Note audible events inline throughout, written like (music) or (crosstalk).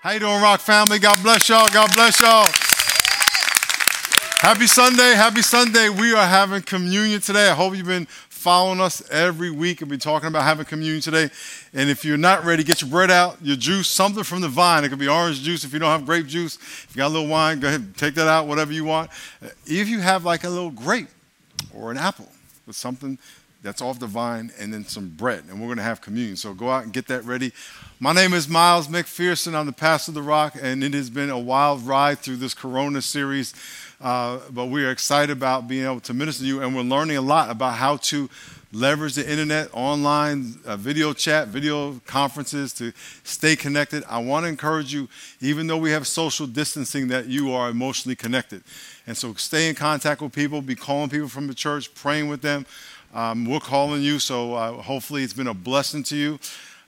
How you doing, Rock family? God bless y'all. God bless y'all. Happy Sunday. Happy Sunday. We are having communion today. I hope you've been following us every week and be talking about having communion today. And if you're not ready, get your bread out, your juice, something from the vine. It could be orange juice if you don't have grape juice. If you got a little wine, go ahead, and take that out, whatever you want. If you have like a little grape or an apple with something that's off the vine and then some bread, and we're going to have communion. So go out and get that ready. My name is Miles McPherson. I'm the pastor of the Rock, and it has been a wild ride through this Corona series. Uh, but we are excited about being able to minister to you, and we're learning a lot about how to leverage the internet, online uh, video chat, video conferences to stay connected. I want to encourage you, even though we have social distancing, that you are emotionally connected. And so stay in contact with people, be calling people from the church, praying with them. Um, we're calling you, so uh, hopefully it's been a blessing to you.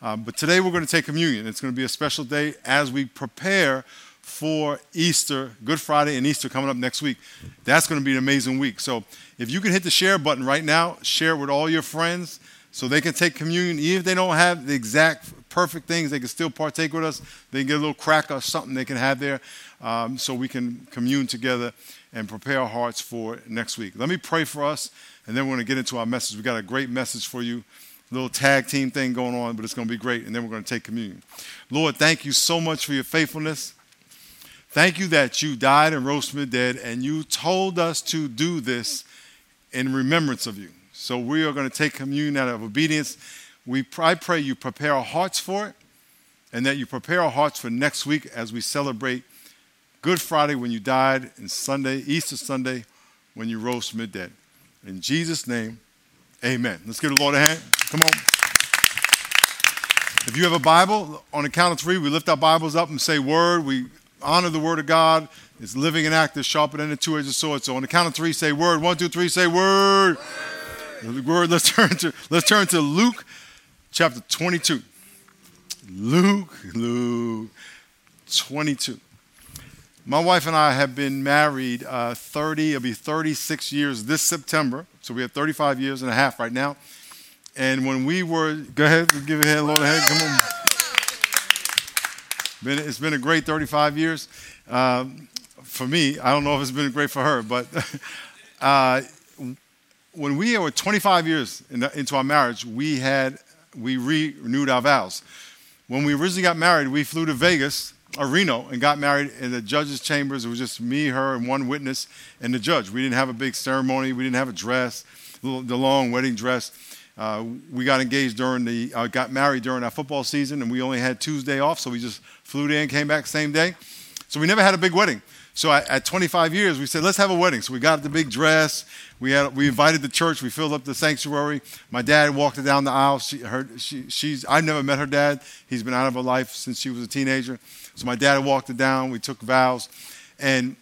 Uh, but today we're going to take communion. It's going to be a special day as we prepare for Easter, Good Friday, and Easter coming up next week. That's going to be an amazing week. So if you can hit the share button right now, share it with all your friends so they can take communion. Even if they don't have the exact perfect things, they can still partake with us. They can get a little cracker or something they can have there um, so we can commune together and prepare our hearts for next week. Let me pray for us, and then we're going to get into our message. we got a great message for you little tag team thing going on, but it's going to be great. And then we're going to take communion. Lord, thank you so much for your faithfulness. Thank you that you died and rose from the dead, and you told us to do this in remembrance of you. So we are going to take communion out of obedience. We, I pray you prepare our hearts for it, and that you prepare our hearts for next week as we celebrate Good Friday when you died, and Sunday, Easter Sunday, when you rose from the dead. In Jesus' name, amen. Let's give the Lord a hand. Come on. If you have a Bible, on the count of three, we lift our Bibles up and say word. We honor the word of God. It's living and active, sharper than a two-edged sword. So on the count of three, say word. One, two, three, say word. Word. word. Let's (laughs) turn to let's turn to Luke chapter 22. Luke, Luke 22. My wife and I have been married uh, 30, it'll be 36 years this September. So we have 35 years and a half right now. And when we were, go ahead, give a hand, Lord, a hand, come on. Been, it's been a great 35 years. Um, for me, I don't know if it's been great for her, but (laughs) uh, when we were 25 years in the, into our marriage, we had, we renewed our vows. When we originally got married, we flew to Vegas or Reno and got married in the judge's chambers. It was just me, her, and one witness and the judge. We didn't have a big ceremony. We didn't have a dress, the long wedding dress. Uh, we got engaged during the, uh, got married during our football season, and we only had Tuesday off, so we just flew in, came back same day. So we never had a big wedding. So at, at 25 years, we said, let's have a wedding. So we got the big dress. We, had, we invited the church. We filled up the sanctuary. My dad walked her down the aisle. She, her, she, she's, I've never met her dad. He's been out of her life since she was a teenager. So my dad walked it down. We took vows. And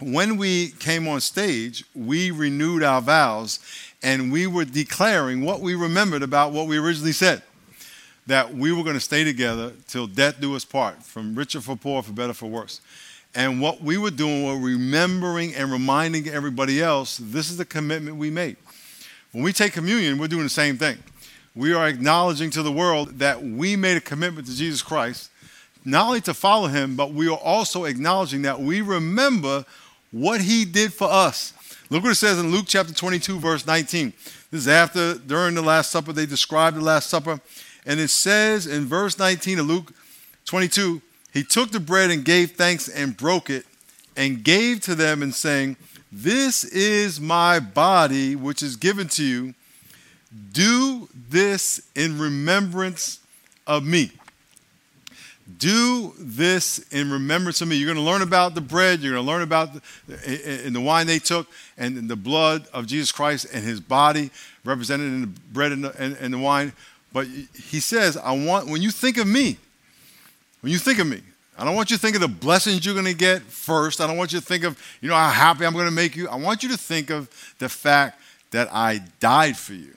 when we came on stage, we renewed our vows and we were declaring what we remembered about what we originally said that we were going to stay together till death do us part, from richer for poor, for better for worse. And what we were doing was remembering and reminding everybody else this is the commitment we made. When we take communion, we're doing the same thing. We are acknowledging to the world that we made a commitment to Jesus Christ not only to follow him, but we are also acknowledging that we remember what he did for us. Look what it says in Luke chapter 22, verse 19. This is after, during the Last Supper, they describe the Last Supper. And it says in verse 19 of Luke 22, he took the bread and gave thanks and broke it and gave to them and saying, This is my body, which is given to you. Do this in remembrance of me. Do this in remembrance of me. You're going to learn about the bread. You're going to learn about the, in the wine they took and the blood of Jesus Christ and his body represented in the bread and the, and, and the wine. But he says, I want, when you think of me, when you think of me, I don't want you to think of the blessings you're going to get first. I don't want you to think of, you know, how happy I'm going to make you. I want you to think of the fact that I died for you.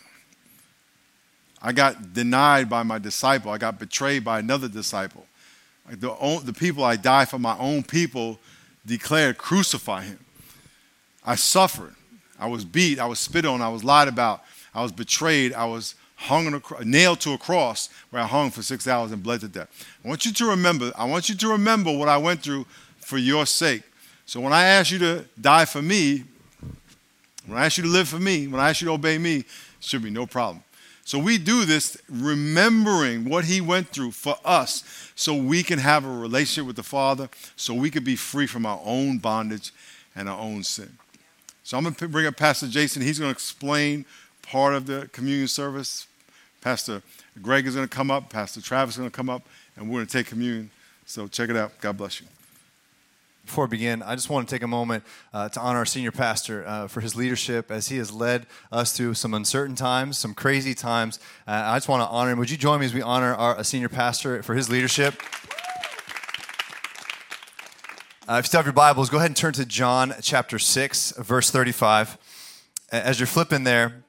I got denied by my disciple. I got betrayed by another disciple. The, the people I died for, my own people, declared, crucify him. I suffered. I was beat. I was spit on. I was lied about. I was betrayed. I was hung on a, nailed to a cross where I hung for six hours and bled to death. I want you to remember, I want you to remember what I went through for your sake. So when I ask you to die for me, when I ask you to live for me, when I ask you to obey me, it should be no problem. So we do this remembering what he went through for us so we can have a relationship with the Father, so we can be free from our own bondage and our own sin. So I'm going to bring up Pastor Jason. He's going to explain part of the communion service. Pastor Greg is going to come up, Pastor Travis is going to come up, and we're going to take communion. So check it out. God bless you. Before we begin, I just want to take a moment uh, to honor our senior pastor uh, for his leadership as he has led us through some uncertain times, some crazy times. Uh, I just want to honor him. Would you join me as we honor our senior pastor for his leadership? Uh, if you still have your Bibles, go ahead and turn to John chapter 6, verse 35. As you're flipping there,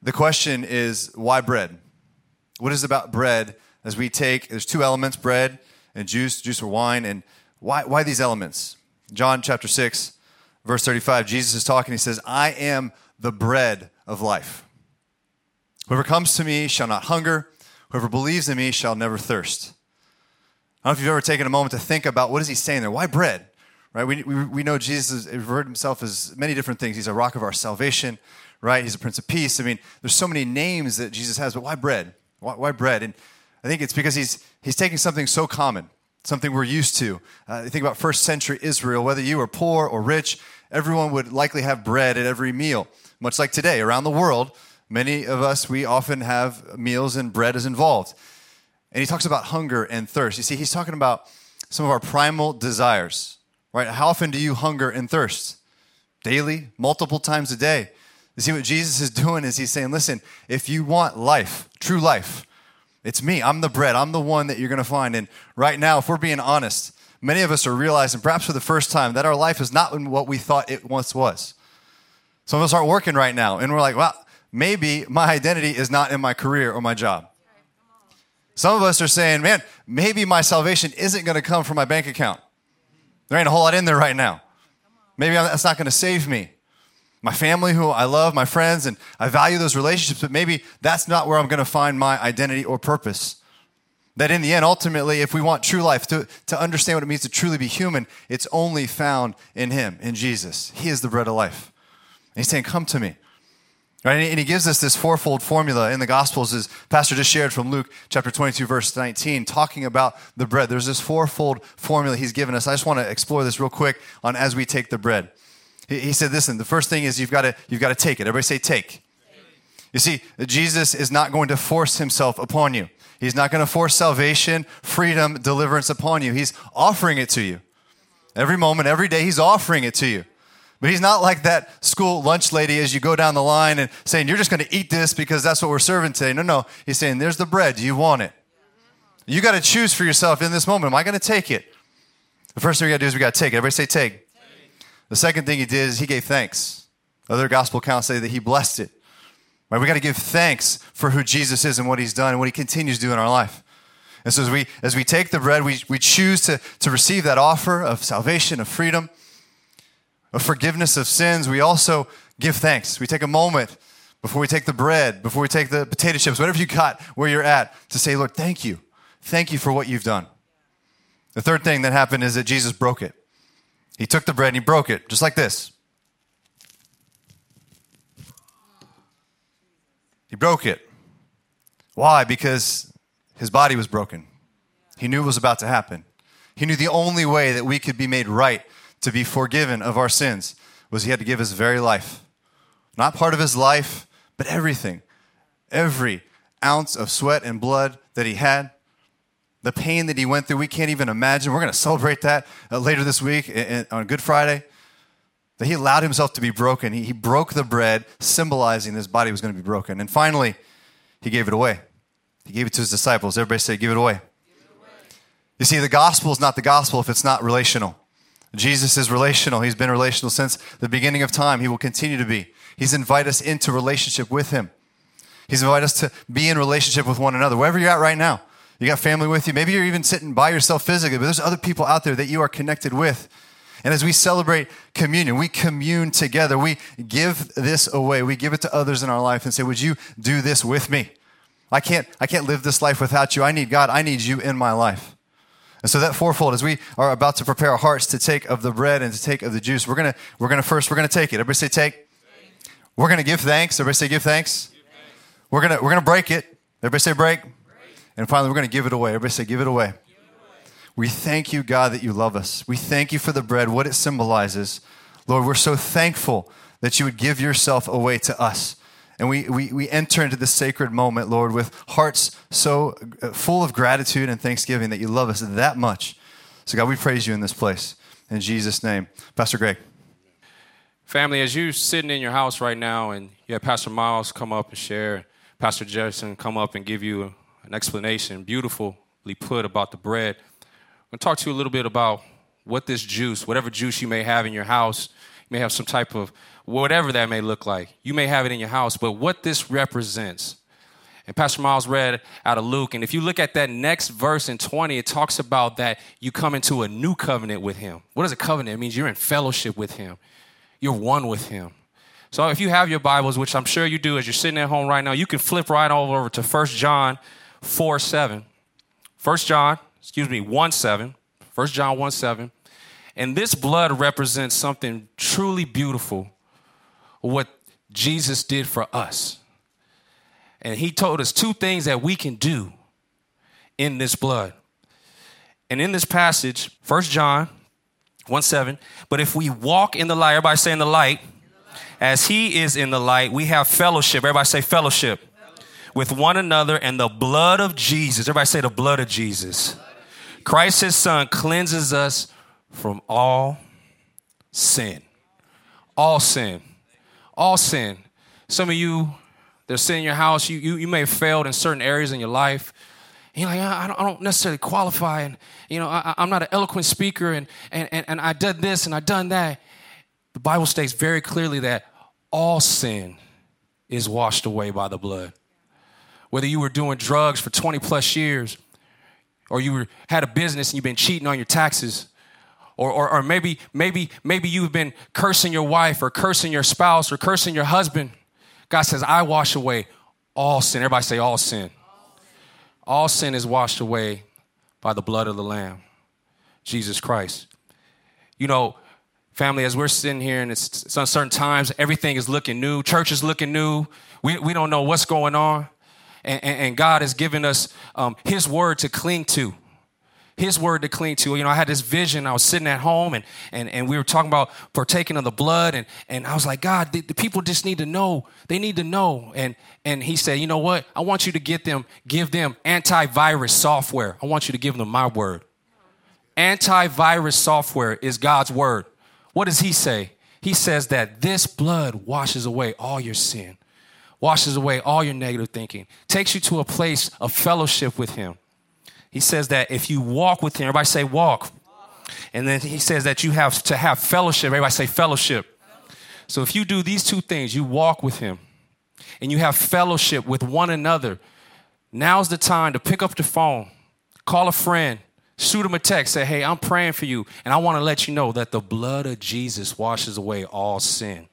the question is why bread? What is about bread as we take, there's two elements bread and juice, juice or wine, and why, why these elements? John chapter 6, verse 35, Jesus is talking. He says, I am the bread of life. Whoever comes to me shall not hunger, whoever believes in me shall never thirst. I don't know if you've ever taken a moment to think about what is he saying there? Why bread? Right? We, we, we know Jesus has referred himself as many different things. He's a rock of our salvation right? He's a Prince of Peace. I mean, there's so many names that Jesus has, but why bread? Why, why bread? And I think it's because he's, he's taking something so common, something we're used to. Uh, think about first century Israel, whether you were poor or rich, everyone would likely have bread at every meal. Much like today, around the world, many of us, we often have meals and bread is involved. And he talks about hunger and thirst. You see, he's talking about some of our primal desires, right? How often do you hunger and thirst? Daily, multiple times a day. You see, what Jesus is doing is he's saying, listen, if you want life, true life, it's me. I'm the bread. I'm the one that you're going to find. And right now, if we're being honest, many of us are realizing, perhaps for the first time, that our life is not what we thought it once was. Some of us aren't working right now, and we're like, well, maybe my identity is not in my career or my job. Some of us are saying, man, maybe my salvation isn't going to come from my bank account. There ain't a whole lot in there right now. Maybe that's not going to save me my family who I love, my friends, and I value those relationships, but maybe that's not where I'm going to find my identity or purpose. That in the end, ultimately, if we want true life, to, to understand what it means to truly be human, it's only found in Him, in Jesus. He is the bread of life. And He's saying, Come to me. Right? And he gives us this fourfold formula in the Gospels, as Pastor just shared from Luke chapter 22, verse 19, talking about the bread. There's this fourfold formula he's given us. I just want to explore this real quick on as we take the bread. He, said, listen, the first thing is you've got to you've got to take it. Everybody say take. You see, Jesus is not going to force himself upon you. He's not going to force salvation, freedom, deliverance upon you. He's offering it to you. Every moment, every day, he's offering it to you. But he's not like that school lunch lady as you go down the line and saying, You're just going to eat this because that's what we're serving today. No, no. He's saying, There's the bread. Do you want it? You got to choose for yourself in this moment. Am I going to take it? The first thing we got to do is we got to take it. Everybody say, Take. The second thing he did is he gave thanks. Other gospel accounts say that he blessed it. Right? We got to give thanks for who Jesus is and what he's done and what he continues to do in our life. And so as we as we take the bread, we, we choose to, to receive that offer of salvation, of freedom, of forgiveness of sins. We also give thanks. We take a moment before we take the bread, before we take the potato chips, whatever you got where you're at, to say, Lord, thank you. Thank you for what you've done. The third thing that happened is that Jesus broke it. He took the bread and he broke it, just like this. He broke it. Why? Because his body was broken. He knew it was about to happen. He knew the only way that we could be made right to be forgiven of our sins was he had to give his very life. Not part of his life, but everything. Every ounce of sweat and blood that he had, the pain that he went through, we can't even imagine. We're going to celebrate that uh, later this week on Good Friday. That he allowed himself to be broken. He, he broke the bread, symbolizing his body was going to be broken. And finally, he gave it away. He gave it to his disciples. Everybody say, give it away. Give it away. You see, the gospel is not the gospel if it's not relational. Jesus is relational. He's been relational since the beginning of time. He will continue to be. He's invited us into relationship with him. He's invited us to be in relationship with one another, wherever you're at right now. You got family with you. Maybe you're even sitting by yourself physically, but there's other people out there that you are connected with. And as we celebrate communion, we commune together. We give this away. We give it to others in our life and say, Would you do this with me? I can't, I can't live this life without you. I need God. I need you in my life. And so that fourfold, as we are about to prepare our hearts to take of the bread and to take of the juice, we're gonna, we're gonna first, we're gonna take it. Everybody say take. We're gonna give thanks. Everybody say give thanks. Give thanks. We're gonna, we're gonna break it. Everybody say break. And finally, we're gonna give it away. Everybody say give it away. Give it away. We thank you, God, that you love us. We thank you for the bread, what it symbolizes. Lord, we're so thankful that you would give yourself away to us. And we, we, we enter into this sacred moment, Lord, with hearts so uh, full of gratitude and thanksgiving that you love us that much. So, God, we praise you in this place. In Jesus' name. Pastor Greg. Family, as you're sitting in your house right now and you have Pastor Miles come up and share, Pastor Jefferson come up and give you an explanation, beautifully put about the bread, I'm going to talk to you a little bit about what this juice, whatever juice you may have in your house, you may have some type of whatever that may look like. You may have it in your house, but what this represents. And Pastor Miles read out of Luke. And if you look at that next verse in 20, it talks about that you come into a new covenant with him. What is a covenant? It means you're in fellowship with him, you're one with him. So if you have your Bibles, which I'm sure you do as you're sitting at home right now, you can flip right over to 1 John 4 7. 1 John, excuse me, 1 7. 1 John 1 7. And this blood represents something truly beautiful what Jesus did for us. And he told us two things that we can do in this blood. And in this passage, 1 John 1 7, but if we walk in the light, everybody say in the light, as he is in the light, we have fellowship. Everybody say fellowship with one another, and the blood of Jesus, everybody say the blood of Jesus. Christ, his son, cleanses us from all sin. All sin all sin. Some of you, they're sitting in your house, you, you, you may have failed in certain areas in your life. You're like, I don't, I don't necessarily qualify, and you know, I, am not an eloquent speaker, and, and, and, and I did this and I done that. The Bible states very clearly that all sin is washed away by the blood. Whether you were doing drugs for 20 plus years, or you were, had a business and you've been cheating on your taxes, or, or, or maybe, maybe, maybe you've been cursing your wife or cursing your spouse or cursing your husband. God says, I wash away all sin. Everybody say, all sin. All sin is washed away by the blood of the Lamb, Jesus Christ. You know, family, as we're sitting here and it's, it's uncertain times, everything is looking new, church is looking new, we, we don't know what's going on. And, and, God has given us um, His word to cling to his word to cling to. You know, I had this vision. I was sitting at home and, and, and we were talking about partaking of the blood. And, and I was like, God, the, the, people just need to know. They need to know. And, and he said, you know what? I want you to get them, give them antivirus software. I want you to give them my word. Antivirus software is God's word. What does he say? He says that this blood washes away all your sin, washes away all your negative thinking, takes you to a place of fellowship with him he says that if you walk with him, everybody say walk. And then he says that you have to have fellowship. Everybody say fellowship. So if you do these two things, you walk with him and you have fellowship with one another, now's the time to pick up the phone, call a friend, shoot him a text, say, Hey, I'm praying for you. And I want to let you know that the blood of Jesus washes away all sin.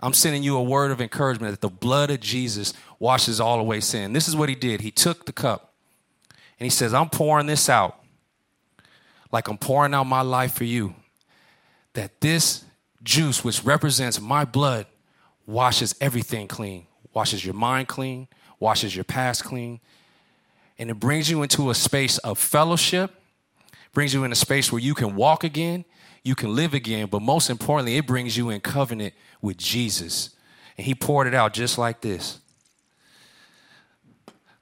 I'm sending you a word of encouragement that the blood of Jesus washes all away sin. This is what he did. He took the cup and he says, I'm pouring this out like I'm pouring out my life for you. That this juice, which represents my blood, washes everything clean, washes your mind clean, washes your past clean, and it brings you into a space of fellowship, brings you in a space where you can walk again, you can live again, but most importantly, it brings you in covenant with Jesus. And he poured it out just like this.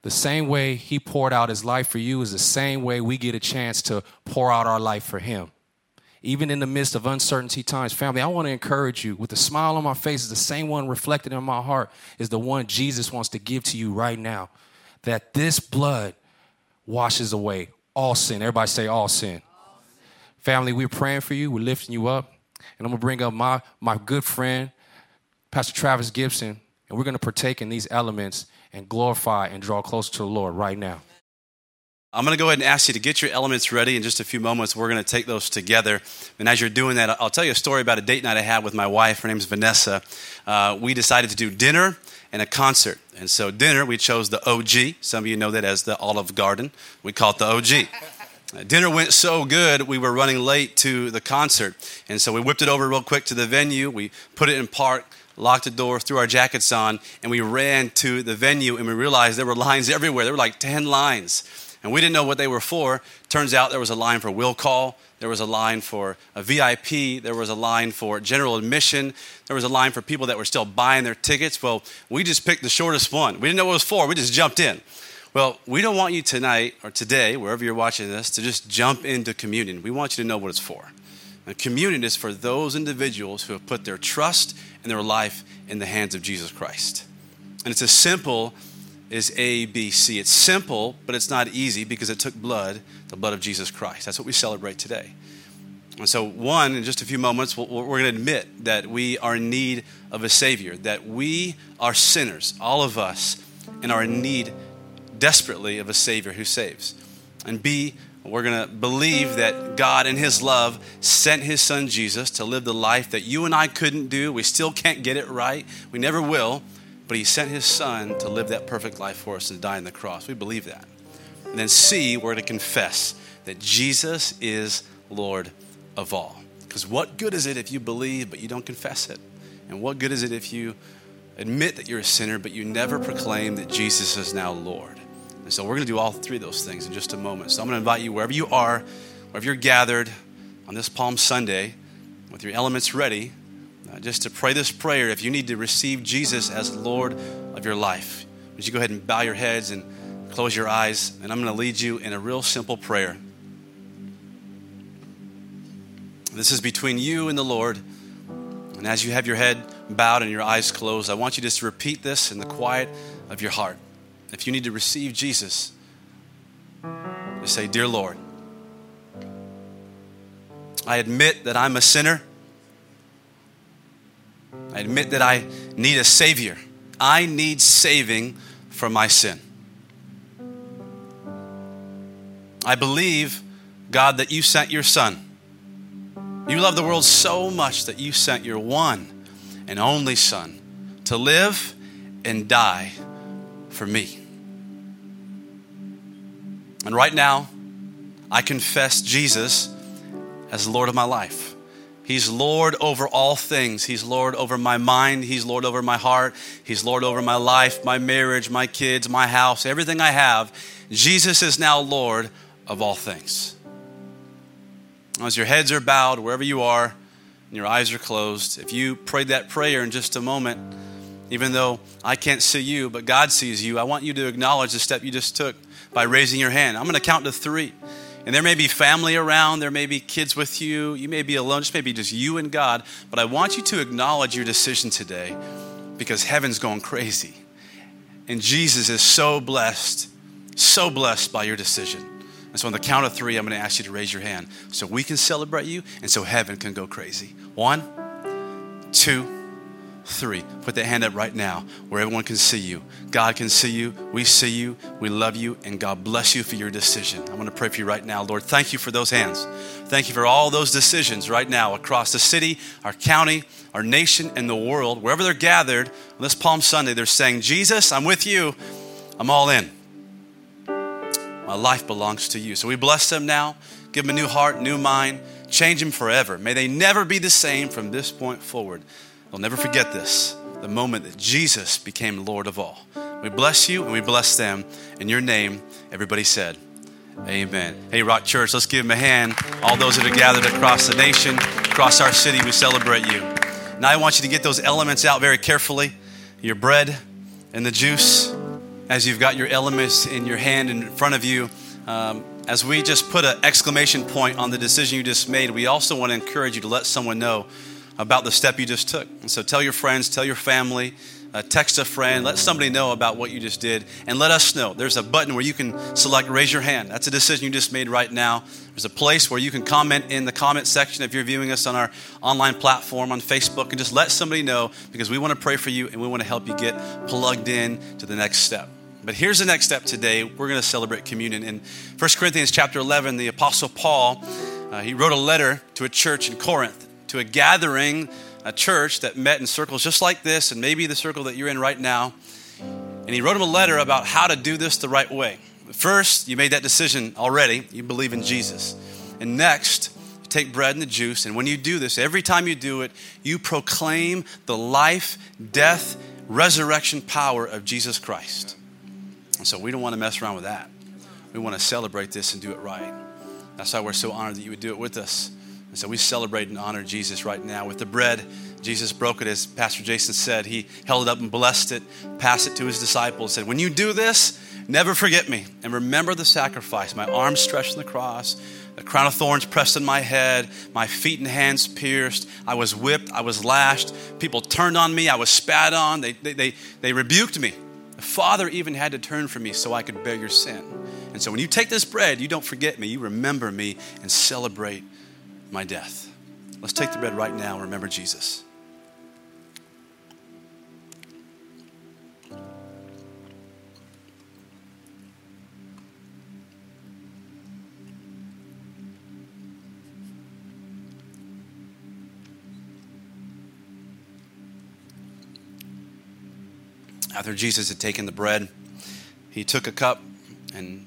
The same way he poured out his life for you is the same way we get a chance to pour out our life for him. Even in the midst of uncertainty times, family, I want to encourage you with a smile on my face, is the same one reflected in my heart, is the one Jesus wants to give to you right now. That this blood washes away all sin. Everybody say all sin. Family, we're praying for you, we're lifting you up. And I'm gonna bring up my, my good friend, Pastor Travis Gibson, and we're gonna partake in these elements and glorify and draw closer to the Lord right now. I'm going to go ahead and ask you to get your elements ready. In just a few moments, we're going to take those together. And as you're doing that, I'll tell you a story about a date night I had with my wife. Her name's Vanessa. Uh, we decided to do dinner and a concert. And so, dinner, we chose the OG. Some of you know that as the Olive Garden. We call it the OG. Dinner went so good, we were running late to the concert. And so, we whipped it over real quick to the venue. We put it in park locked the door, threw our jackets on, and we ran to the venue and we realized there were lines (laughs) everywhere. There were like 10 lines. And we didn't know what they were for. Turns out there was a line for will call, there was a line for a VIP, there was a line for general admission, there was a line for people that were still buying their tickets. Well, we just picked the shortest one. We didn't know what it was for, we just jumped in. Well, we don't want you tonight or today, wherever you're watching this, to just jump into communion. We want you to know what it's for. And communion is for those individuals who have put their trust and their life in the hands of Jesus Christ. And it's as simple as A, B, C. It's simple, but it's not easy because it took blood, the blood of Jesus Christ. That's what we celebrate today. And so, one, in just a few moments, we're going to admit that we are in need of a Savior, that we are sinners, all of us, and are in need desperately of a Savior who saves. And B, we're going to believe that God, in His love, sent His Son Jesus to live the life that you and I couldn't do. We still can't get it right, we never will but he sent his son to live that perfect life for us and die on the cross. We believe that. And then C, we're to confess that Jesus is Lord of all. Because what good is it if you believe but you don't confess it? And what good is it if you admit that you're a sinner but you never proclaim that Jesus is now Lord? And so we're going to do all three of those things in just a moment. So I'm going to invite you wherever you are, wherever you're gathered on this Palm Sunday with your elements ready, uh, just to pray this prayer if you need to receive Jesus as Lord of your life. Would you go ahead and bow your heads and close your eyes? And I'm going to lead you in a real simple prayer. This is between you and the Lord. And as you have your head bowed and your eyes closed, I want you just to repeat this in the quiet of your heart. If you need to receive Jesus, just say, Dear Lord, I admit that I'm a sinner. I admit that I need a Savior. I need saving from my sin. I believe, God, that you sent your Son. You love the world so much that you sent your one and only Son to live and die for me. And right now, I confess Jesus as Lord of my life. He's Lord over all things. He's Lord over my mind. He's Lord over my heart. He's Lord over my life, my marriage, my kids, my house, everything I have. Jesus is now Lord of all things. As your heads are bowed, wherever you are, and your eyes are closed, if you prayed that prayer in just a moment, even though I can't see you, but God sees you, I want you to acknowledge the step you just took by raising your hand. I'm going to count to three. And there may be family around, there may be kids with you, you may be alone, just maybe just you and God. But I want you to acknowledge your decision today because heaven's going crazy. And Jesus is so blessed, so blessed by your decision. And so on the count of three, I'm going to ask you to raise your hand so we can celebrate you and so heaven can go crazy. One, two, three. Put that hand up right now where everyone can see you. God can see you. We see you. We love you. And God bless you for your decision. I want to pray for you right now. Lord, thank you for those hands. Thank you for all those decisions right now across the city, our county, our nation, and the world. Wherever they're gathered on this Palm Sunday, they're saying, Jesus, I'm with you. I'm all in. My life belongs to you. So we bless them now. Give them a new heart, new mind. Change them forever. May they never be the same from this point forward. They'll never forget this the moment that Jesus became Lord of all. We bless you and we bless them. In your name, everybody said, Amen. Hey, Rock Church, let's give them a hand. All those that are gathered across the nation, across our city, we celebrate you. Now, I want you to get those elements out very carefully your bread and the juice. As you've got your elements in your hand in front of you, um, as we just put an exclamation point on the decision you just made, we also want to encourage you to let someone know about the step you just took. And so tell your friends, tell your family, uh, text a friend, let somebody know about what you just did, and let us know. There's a button where you can select raise your hand. That's a decision you just made right now. There's a place where you can comment in the comment section if you're viewing us on our online platform on Facebook and just let somebody know because we want to pray for you and we want to help you get plugged in to the next step. But here's the next step today. We're going to celebrate communion. In 1 Corinthians chapter 11, the Apostle Paul, uh, he wrote a letter to a church in Corinth, to a gathering, a church that met in circles just like this, and maybe the circle that you're in right now. And he wrote him a letter about how to do this the right way. First, you made that decision already. You believe in Jesus. And next, you take bread and the juice. And when you do this, every time you do it, you proclaim the life, death, resurrection power of Jesus Christ. And so we don't want to mess around with that. We want to celebrate this and do it right. That's why we're so honored that you would do it with us. And so we celebrate and honor Jesus right now. With the bread, Jesus broke it, as Pastor Jason said. He held it up and blessed it, passed it to his disciples, said, When you do this, never forget me and remember the sacrifice. My arms stretched on the cross, a crown of thorns pressed on my head, my feet and hands pierced. I was whipped, I was lashed. People turned on me, I was spat on, they, they, they, they rebuked me. The Father even had to turn from me so I could bear your sin. And so when you take this bread, you don't forget me, you remember me and celebrate my death. Let's take the bread right now and remember Jesus. After Jesus had taken the bread, he took a cup and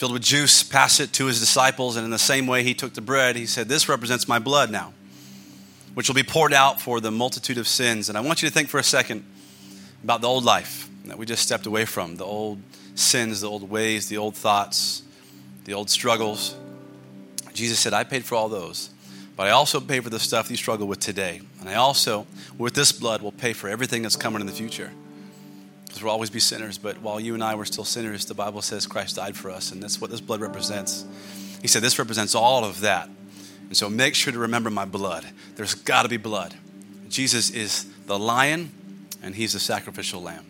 filled with juice, passed it to his disciples, and in the same way he took the bread, he said, This represents my blood now, which will be poured out for the multitude of sins. And I want you to think for a second about the old life that we just stepped away from, the old sins, the old ways, the old thoughts, the old struggles. Jesus said, I paid for all those. But I also pay for the stuff you struggle with today. And I also, with this blood, will pay for everything that's coming in the future. Because we'll always be sinners, but while you and I were still sinners, the Bible says Christ died for us, and that's what this blood represents. He said, This represents all of that. And so make sure to remember my blood. There's got to be blood. Jesus is the lion, and he's the sacrificial lamb.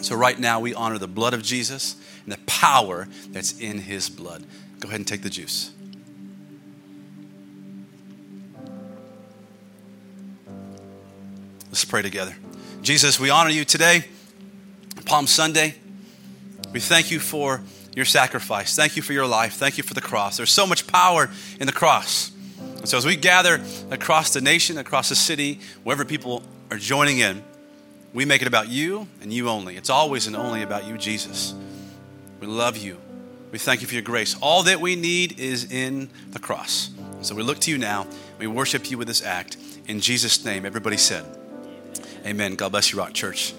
So right now, we honor the blood of Jesus and the power that's in his blood. Go ahead and take the juice. Let's pray together. Jesus, we honor you today, Palm Sunday. We thank you for your sacrifice. Thank you for your life. Thank you for the cross. There's so much power in the cross. And so as we gather across the nation, across the city, wherever people are joining in, we make it about you and you only. It's always and only about you, Jesus. We love you. We thank you for your grace. All that we need is in the cross. So we look to you now. We worship you with this act. In Jesus' name, everybody said, Amen. God bless you, Rock Church.